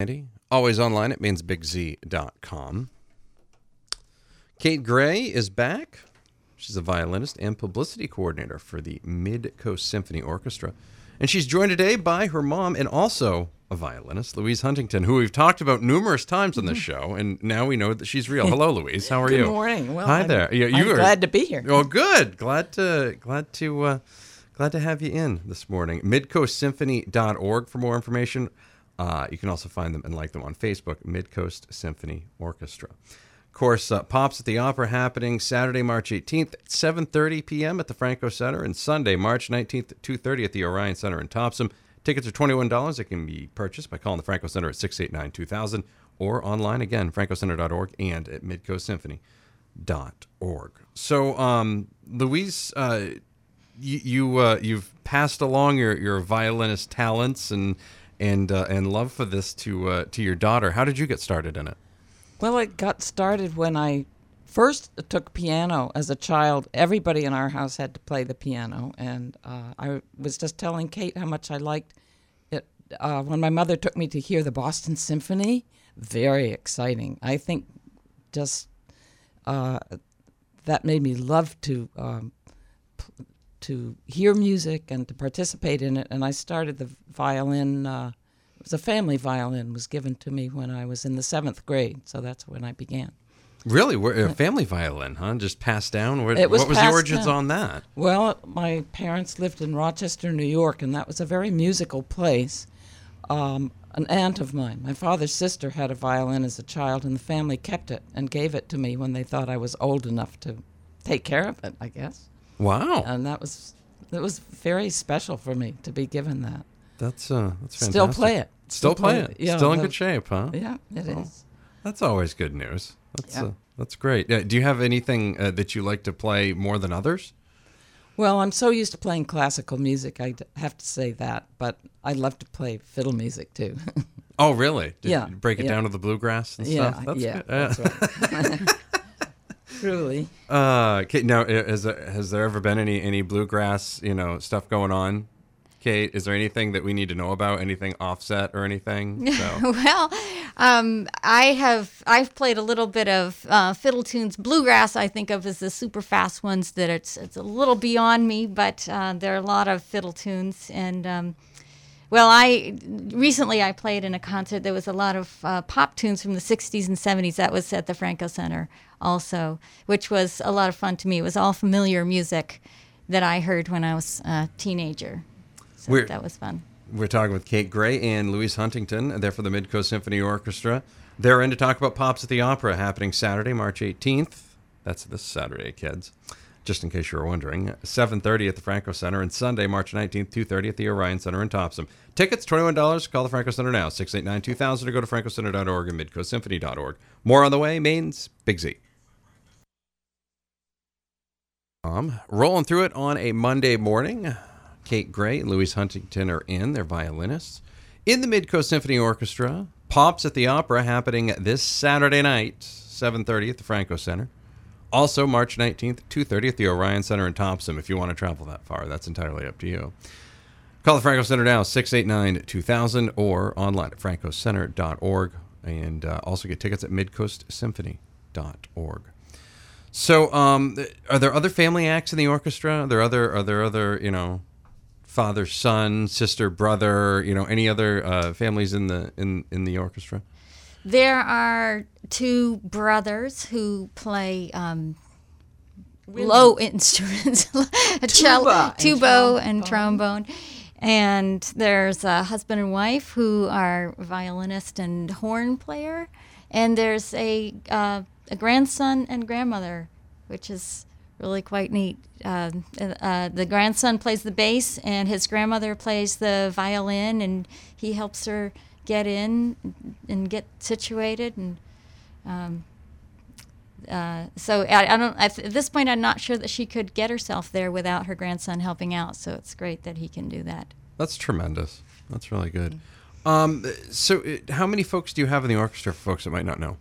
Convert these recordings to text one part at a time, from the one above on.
Andy, always online at mainesbigz.com. Kate Gray is back. She's a violinist and publicity coordinator for the Mid Coast Symphony Orchestra. And she's joined today by her mom and also a violinist, Louise Huntington, who we've talked about numerous times on this show, and now we know that she's real. Hello, Louise. How are Good you? Good morning. Well, hi I'm- there. Yeah, you I'm are glad to be here. Oh, good. Glad to glad to uh, glad to have you in this morning. Midcoastsymphony.org for more information. Uh, you can also find them and like them on Facebook. Midcoast Symphony Orchestra. Of course, uh, Pops at the Opera happening Saturday, March 18th at 7:30 p.m. at the Franco Center, and Sunday, March 19th at 2:30 at the Orion Center in Topsham. Tickets are $21. They can be purchased by calling the Franco Center at 689-2000 or online again, francocenter.org and at midcoastsymphony.org. So, um, Louise, uh, you, you uh, you've passed along your, your violinist talents and and uh, and love for this to uh, to your daughter. How did you get started in it? Well, it got started when I first took piano as a child. Everybody in our house had to play the piano, and uh, I was just telling Kate how much I liked it uh, when my mother took me to hear the Boston Symphony. Very exciting. I think just uh, that made me love to um, to hear music and to participate in it. And I started the violin. Uh, it was a family violin was given to me when I was in the seventh grade, so that's when I began. Really, We're, a family violin, huh? Just passed down. What, It was what was the origins down. on that? Well, my parents lived in Rochester, New York, and that was a very musical place. Um, an aunt of mine, my father's sister, had a violin as a child, and the family kept it and gave it to me when they thought I was old enough to take care of it. I guess, Wow, and that was that was very special for me to be given that. that's uh, that's fantastic. Still play it. Still play it. Yeah, Still in the- good shape, huh? Yeah, it is. Oh. That's always good news. That's Yeah. uh, that's great. Uh, do you have anything uh, that you like to play more than others? Well, I'm so used to playing classical music, I have to say that, but I love to play fiddle music too. Oh, really? Did Yeah, you break it yeah. down to the bluegrass and yeah, stuff. That's yeah, good. Uh, that's right. Truly. Uh, Kate, now has there, has there ever been any any bluegrass you know stuff going on? Kate, is there anything that we need to know about? Anything offset or anything? So. Well, um, I have I've played a little bit of uh, fiddle tunes. Bluegrass I think of as the super fast ones that it's it's a little beyond me, but uh, there are a lot of fiddle tunes and. Um, well, I recently I played in a concert. There was a lot of uh, pop tunes from the '60s and '70s. That was at the Franco Center, also, which was a lot of fun to me. It was all familiar music that I heard when I was a teenager. So We're- that was fun. We're talking with Kate Gray and Louise Huntington. They're for the Midcoast Symphony Orchestra. They're in to talk about Pops at the Opera happening Saturday, March 18th. That's this Saturday, kids. Just in case you were wondering, 7:30 at the Franco Center, and Sunday, March 19th, 2:30 at the Orion Center in Topsham. Tickets $21. Call the Franco Center now, 689-2000, or go to francocenter.org and midcoastsymphony.org. More on the way. Maine's Big Z. Um, rolling through it on a Monday morning. Kate Gray and Louise Huntington are in. They're violinists. In the Midcoast Symphony Orchestra, Pops at the Opera happening this Saturday night, 7.30 at the Franco Center. Also, March 19th, 2.30 at the Orion Center in Topsham If you want to travel that far, that's entirely up to you. Call the Franco Center now, 689-2000, or online at francocenter.org. And uh, also get tickets at midcoastsymphony.org. So, um, are there other family acts in the orchestra? Are there other, are there other, you know, father, son, sister, brother, you know, any other uh, families in the in in the orchestra? There are two brothers who play um, low instruments, a cello, Tuba and tuba and trombone. And there's a husband and wife who are violinist and horn player. And there's a, uh, a grandson and grandmother, which is really quite neat. Um, uh, the grandson plays the bass, and his grandmother plays the violin, and he helps her get in and get situated and. Um, uh, so I, I don't. I, at this point, I'm not sure that she could get herself there without her grandson helping out. So it's great that he can do that. That's tremendous. That's really good. Um, so, uh, how many folks do you have in the orchestra for folks that might not know?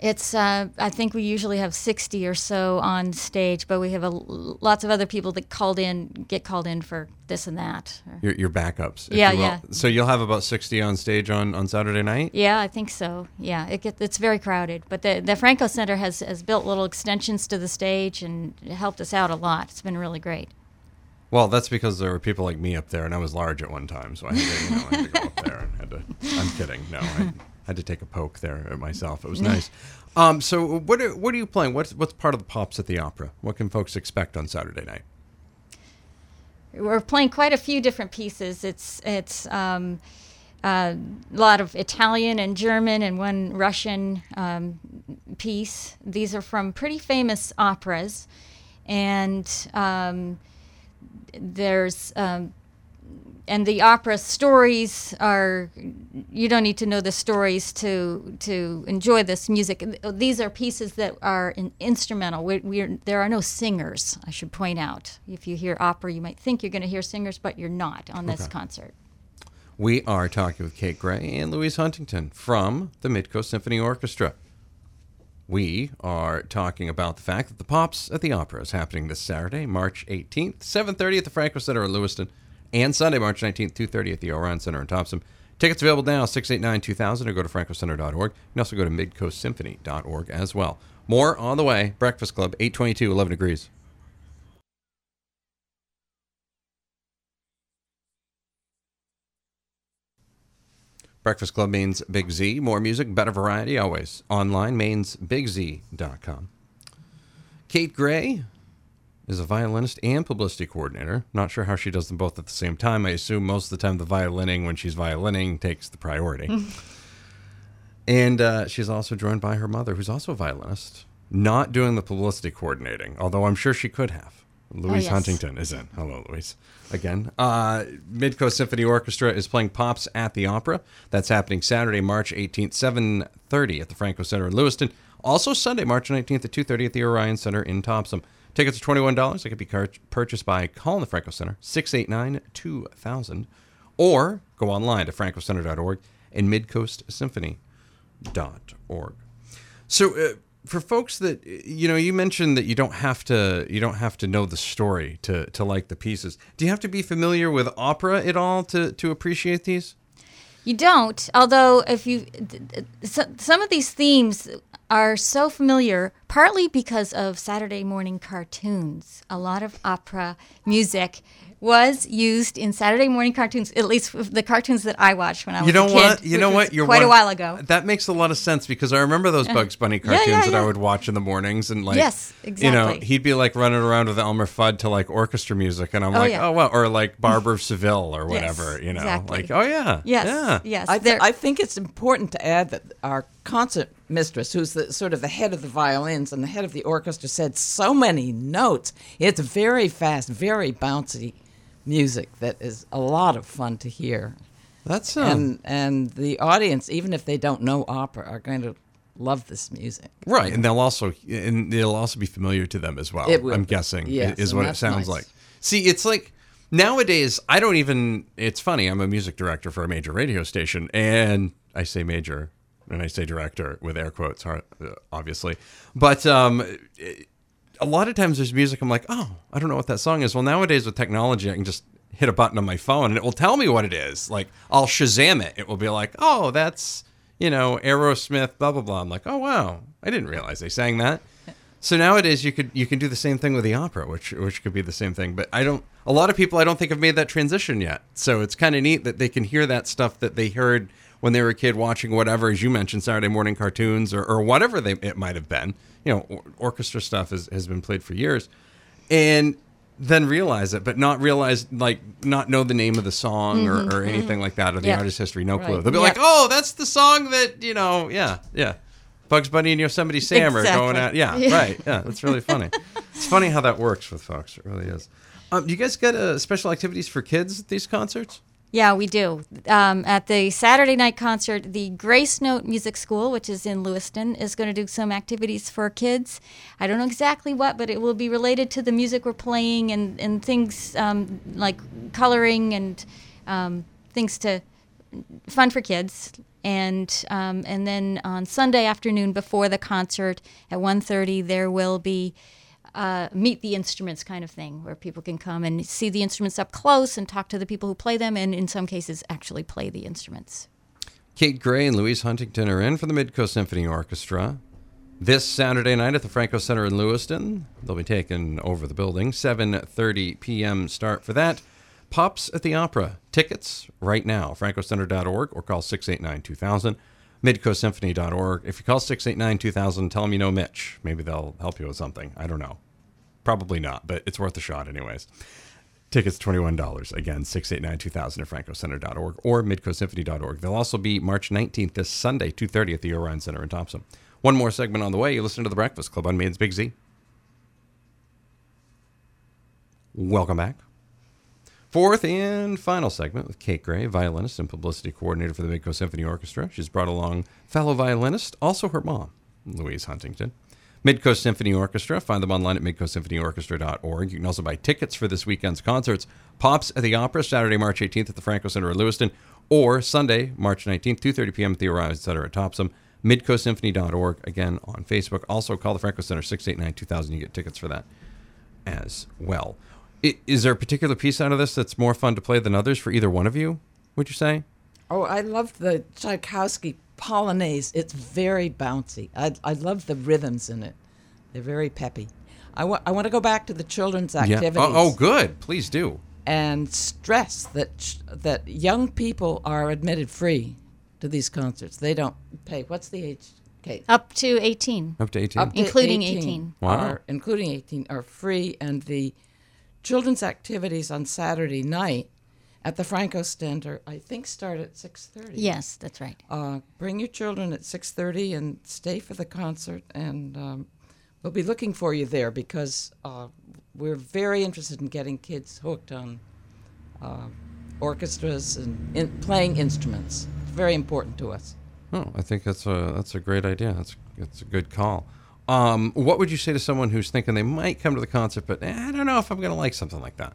It's. Uh, I think we usually have 60 or so on stage, but we have a, lots of other people that called in, get called in for this and that. Your, your backups. if Yeah, yeah. So you'll have about 60 on stage on, on Saturday night? Yeah, I think so. Yeah, it get, it's very crowded, but the the Franco Center has has built little extensions to the stage and helped us out a lot. It's been really great. Well, that's because there were people like me up there, and I was large at one time, so I had to, you know, I had to go up there and had to. I'm kidding. No, I had to take a poke there at myself. It was nice. Um, so, what are, what are you playing? What's what's part of the pops at the opera? What can folks expect on Saturday night? We're playing quite a few different pieces. It's it's um, a lot of Italian and German and one Russian um, piece. These are from pretty famous operas, and um, there's um, and the opera stories are you don't need to know the stories to to enjoy this music. These are pieces that are in, instrumental. We we're, there are no singers i should point out. If you hear opera you might think you're going to hear singers but you're not on this Okay. concert. We are talking with Kate Gray and Louise Huntington from the Midcoast Symphony Orchestra. We are talking about the fact that the Pops at the Opera is happening this Saturday, March 18th, 7:30 at the Franco Center in Lewiston, and Sunday, March 19th, 2:30 at the Orion Center in Topsham. Tickets available now, 689-2000, or go to francocenter.org. You can also go to midcoastsymphony.org as well. More on the way. Breakfast Club, 822, 11 degrees. Breakfast Club Maine's Big Z. More music, better variety, always. Online mainesbigz.com. Kate Gray is a violinist and publicity coordinator. Not sure how she does them both at the same time. I assume most of the time the violining, when she's violining, takes the priority. and uh, she's also joined by her mother, who's also a violinist, not doing the publicity coordinating, although I'm sure she could have. Louise yes. Huntington is in. Hello, Louise. Again, uh, Midcoast Symphony Orchestra is playing Pops at the Opera. That's happening Saturday, March 18th, 7:30 at the Franco Center in Lewiston. Also Sunday, March 19th at 2:30 at the Orion Center in Topsham. Tickets are $21. They can be purchased by calling the Franco Center 689-2000 or go online to francocenter.org and midcoastsymphony.org. So uh, for folks that you know, you mentioned that you don't have to you don't have to know the story to to like the pieces. Do you have to be familiar with opera at all to to appreciate these? You don't, although if you some of these themes are so familiar, partly because of Saturday morning cartoons. A lot of opera music was used in Saturday morning cartoons, at least the cartoons that I watched when I was kid You know a kid. what? You know what? You're quite a while ago. That makes a lot of sense because I remember those Bugs Bunny Yeah, cartoons yeah, that I would watch in the mornings and like Yes, exactly. You know, he'd be like running around with Elmer Fudd to like orchestra music and I'm Oh, like, yeah. "Oh, wow." Or like Barber of Seville or whatever, you know. exactly. Like, "Oh yeah." Yes, Yeah. yes. I, th- I think it's important to add that our concert mistress, who's the sort of the head of the violins and the head of the orchestra, said so many notes. It's very fast, very bouncy music that is a lot of fun to hear. That's um, And and the audience, even if they don't know opera, are going to love this music. Right, and they'll also and it'll also be familiar to them as well. I'm guessing Yes, is what it sounds nice. like. See, it's like nowadays I don't even. It's funny. I'm a music director for a major radio station, and I say major and I say director with air quotes, uh, obviously. But um, a lot of times there's music. I'm like, oh, I don't know what that song is. Well, nowadays with technology, I can just hit a button on my phone and it will tell me what it is. Like I'll Shazam it. It will be like, oh, that's you know Aerosmith, blah blah blah. I'm like, oh wow, I didn't realize they sang that. So nowadays you could you can do the same thing with the opera, which which could be the same thing. But I don't. A lot of people I don't think have made that transition yet. So it's kind of neat that they can hear that stuff that they heard when they were a kid watching whatever, as you mentioned, Saturday morning cartoons or, or whatever they it might have been. You know, or, orchestra stuff has, has been played for years, and then realize it, but not realize like not know the name of the song or, or anything like that or the Yeah. artist history, no clue. Right. They'll be Yeah. like, oh, that's the song that you know, yeah, yeah. Bugs Bunny and Yosemite Sam are going Exactly. at, yeah, Yeah. right, yeah. That's really funny. it's funny how that works with folks. It really is. Um, do you guys get uh, special activities for kids at these concerts? Yeah, we do. Um, at the Saturday night concert, the Grace Note Music School, which is in Lewiston, is going to do some activities for kids. I don't know exactly what, but it will be related to the music we're playing and, and things um, like coloring and um, things to fun for kids. And um, and then on Sunday afternoon before the concert at 1.30, there will be uh, meet the instruments kind of thing, where people can come and see the instruments up close and talk to the people who play them, and in some cases, actually play the instruments. Kate Gray and Louise Huntington are in for the Midcoast Symphony Orchestra. This Saturday night at the Franco Center in Lewiston, they'll be taking over the building. 7:30 p.m. start for that. Pops at the Opera. Tickets right now. francocenter.org or call 689-2000. MidcoastSymphony.org. If you call 689-2000, tell them you know Mitch. Maybe they'll help you with something. I don't know. Probably not, but it's worth a shot anyways. Tickets $21. Again, 689-2000 at francocenter.org or midcoastsymphony.org. They'll also be March 19th, this Sunday, 2.30 at the Orion Center in Topsham. One more segment on the way. You listen to The Breakfast Club on Maine's Big Z. Welcome back. Fourth and final segment with Kate Gray, violinist and publicity coordinator for the Midcoast Symphony Orchestra. She's brought along fellow violinist, also her mom, Louise Huntington. Midcoast Symphony Orchestra. Find them online at midcoastsymphonyorchestra.org. You can also buy tickets for this weekend's concerts. Pops at the Opera, Saturday, March 18th at the Franco Center in Lewiston, or Sunday, March 19th, 2.30 p.m. at the Orion Center at Topsham. Midcoastsymphony.org, again, on Facebook. Also, call the Franco Center, 689-2000. You get tickets for that as well. I- Is there a particular piece out of this that's more fun to play than others for either one of you, would you say? Oh, I love the Tchaikovsky Polonaise. It's very bouncy. I, I love the rhythms in it. They're very peppy. I wa- I want to go back to the children's oh, activities Oh, oh, good. Please do. and stress that ch- that young people are admitted free to these concerts. They don't pay. What's the age? Okay. Up to 18. Up to 18. Up to Including 18. Wow. Are, including 18 are free, and the children's activities on Saturday night at the Franco Center, I think, start at 6:30. Yes, that's right. Uh, bring your children at 6:30 and stay for the concert, and um, we'll be looking for you there because uh, we're very interested in getting kids hooked on uh, orchestras and in, playing instruments. It's very important to us. Oh, I think that's a that's a great idea. That's that's a good call. Um, what would you say to someone who's thinking they might come to the concert, but eh, I don't know if I'm going to like something like that?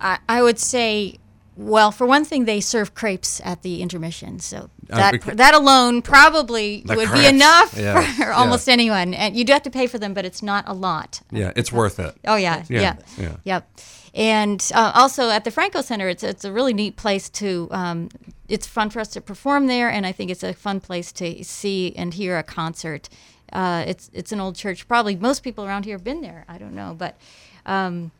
I, I would say, well, for one thing, they serve crepes at the intermission, so Uh, that could- that alone probably would crepes, be enough yes, for yeah. almost anyone. And you do have to pay for them, but it's not a lot. Yeah, it's worth it. Oh yeah, Yeah, yeah, yeah. yep. And uh, also at the Franco Center, it's it's a really neat place to. Um, it's fun for us to perform there, and I think it's a fun place to see and hear a concert. Uh, it's it's an old church. Probably most people around here have been there. I don't know, but um,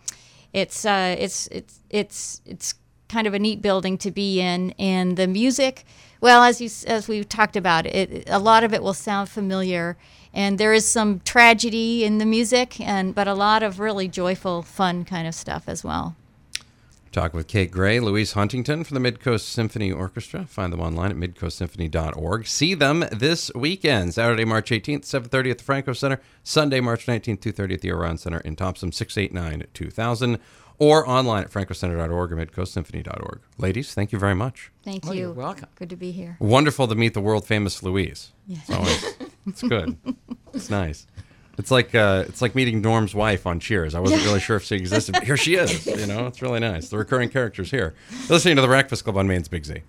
it's uh, it's it's it's it's kind of a neat building to be in, and the music. Well, as you as we've talked about, it a lot of it will sound familiar, and there is some tragedy in the music, and but a lot of really joyful, fun kind of stuff as well. Talk with Kate Gray, Louise Huntington from the Midcoast Symphony Orchestra. Find them online at midcoastsymphony.org. See them this weekend, Saturday, March 18th, 7.30 at the Franco Center, Sunday, March 19th, 2.30 at the Orion Center in Topsham, 689-2000, or online at francocenter.org or midcoastsymphony.org. Ladies, thank you very much. Thank Oh, you. you're welcome. Good to be here. Wonderful to meet the world-famous Louise. It's always, it's good. It's nice. It's like uh, it's like meeting Norm's wife on Cheers. I wasn't really sure if she existed, but here she is. You know, it's really nice. The recurring characters here. You're listening to the Breakfast Club on Maine's Big Z.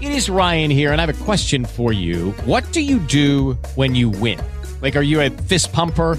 It is Ryan here, and I have a question for you. What do you do when you win? Like, are you a fist pumper?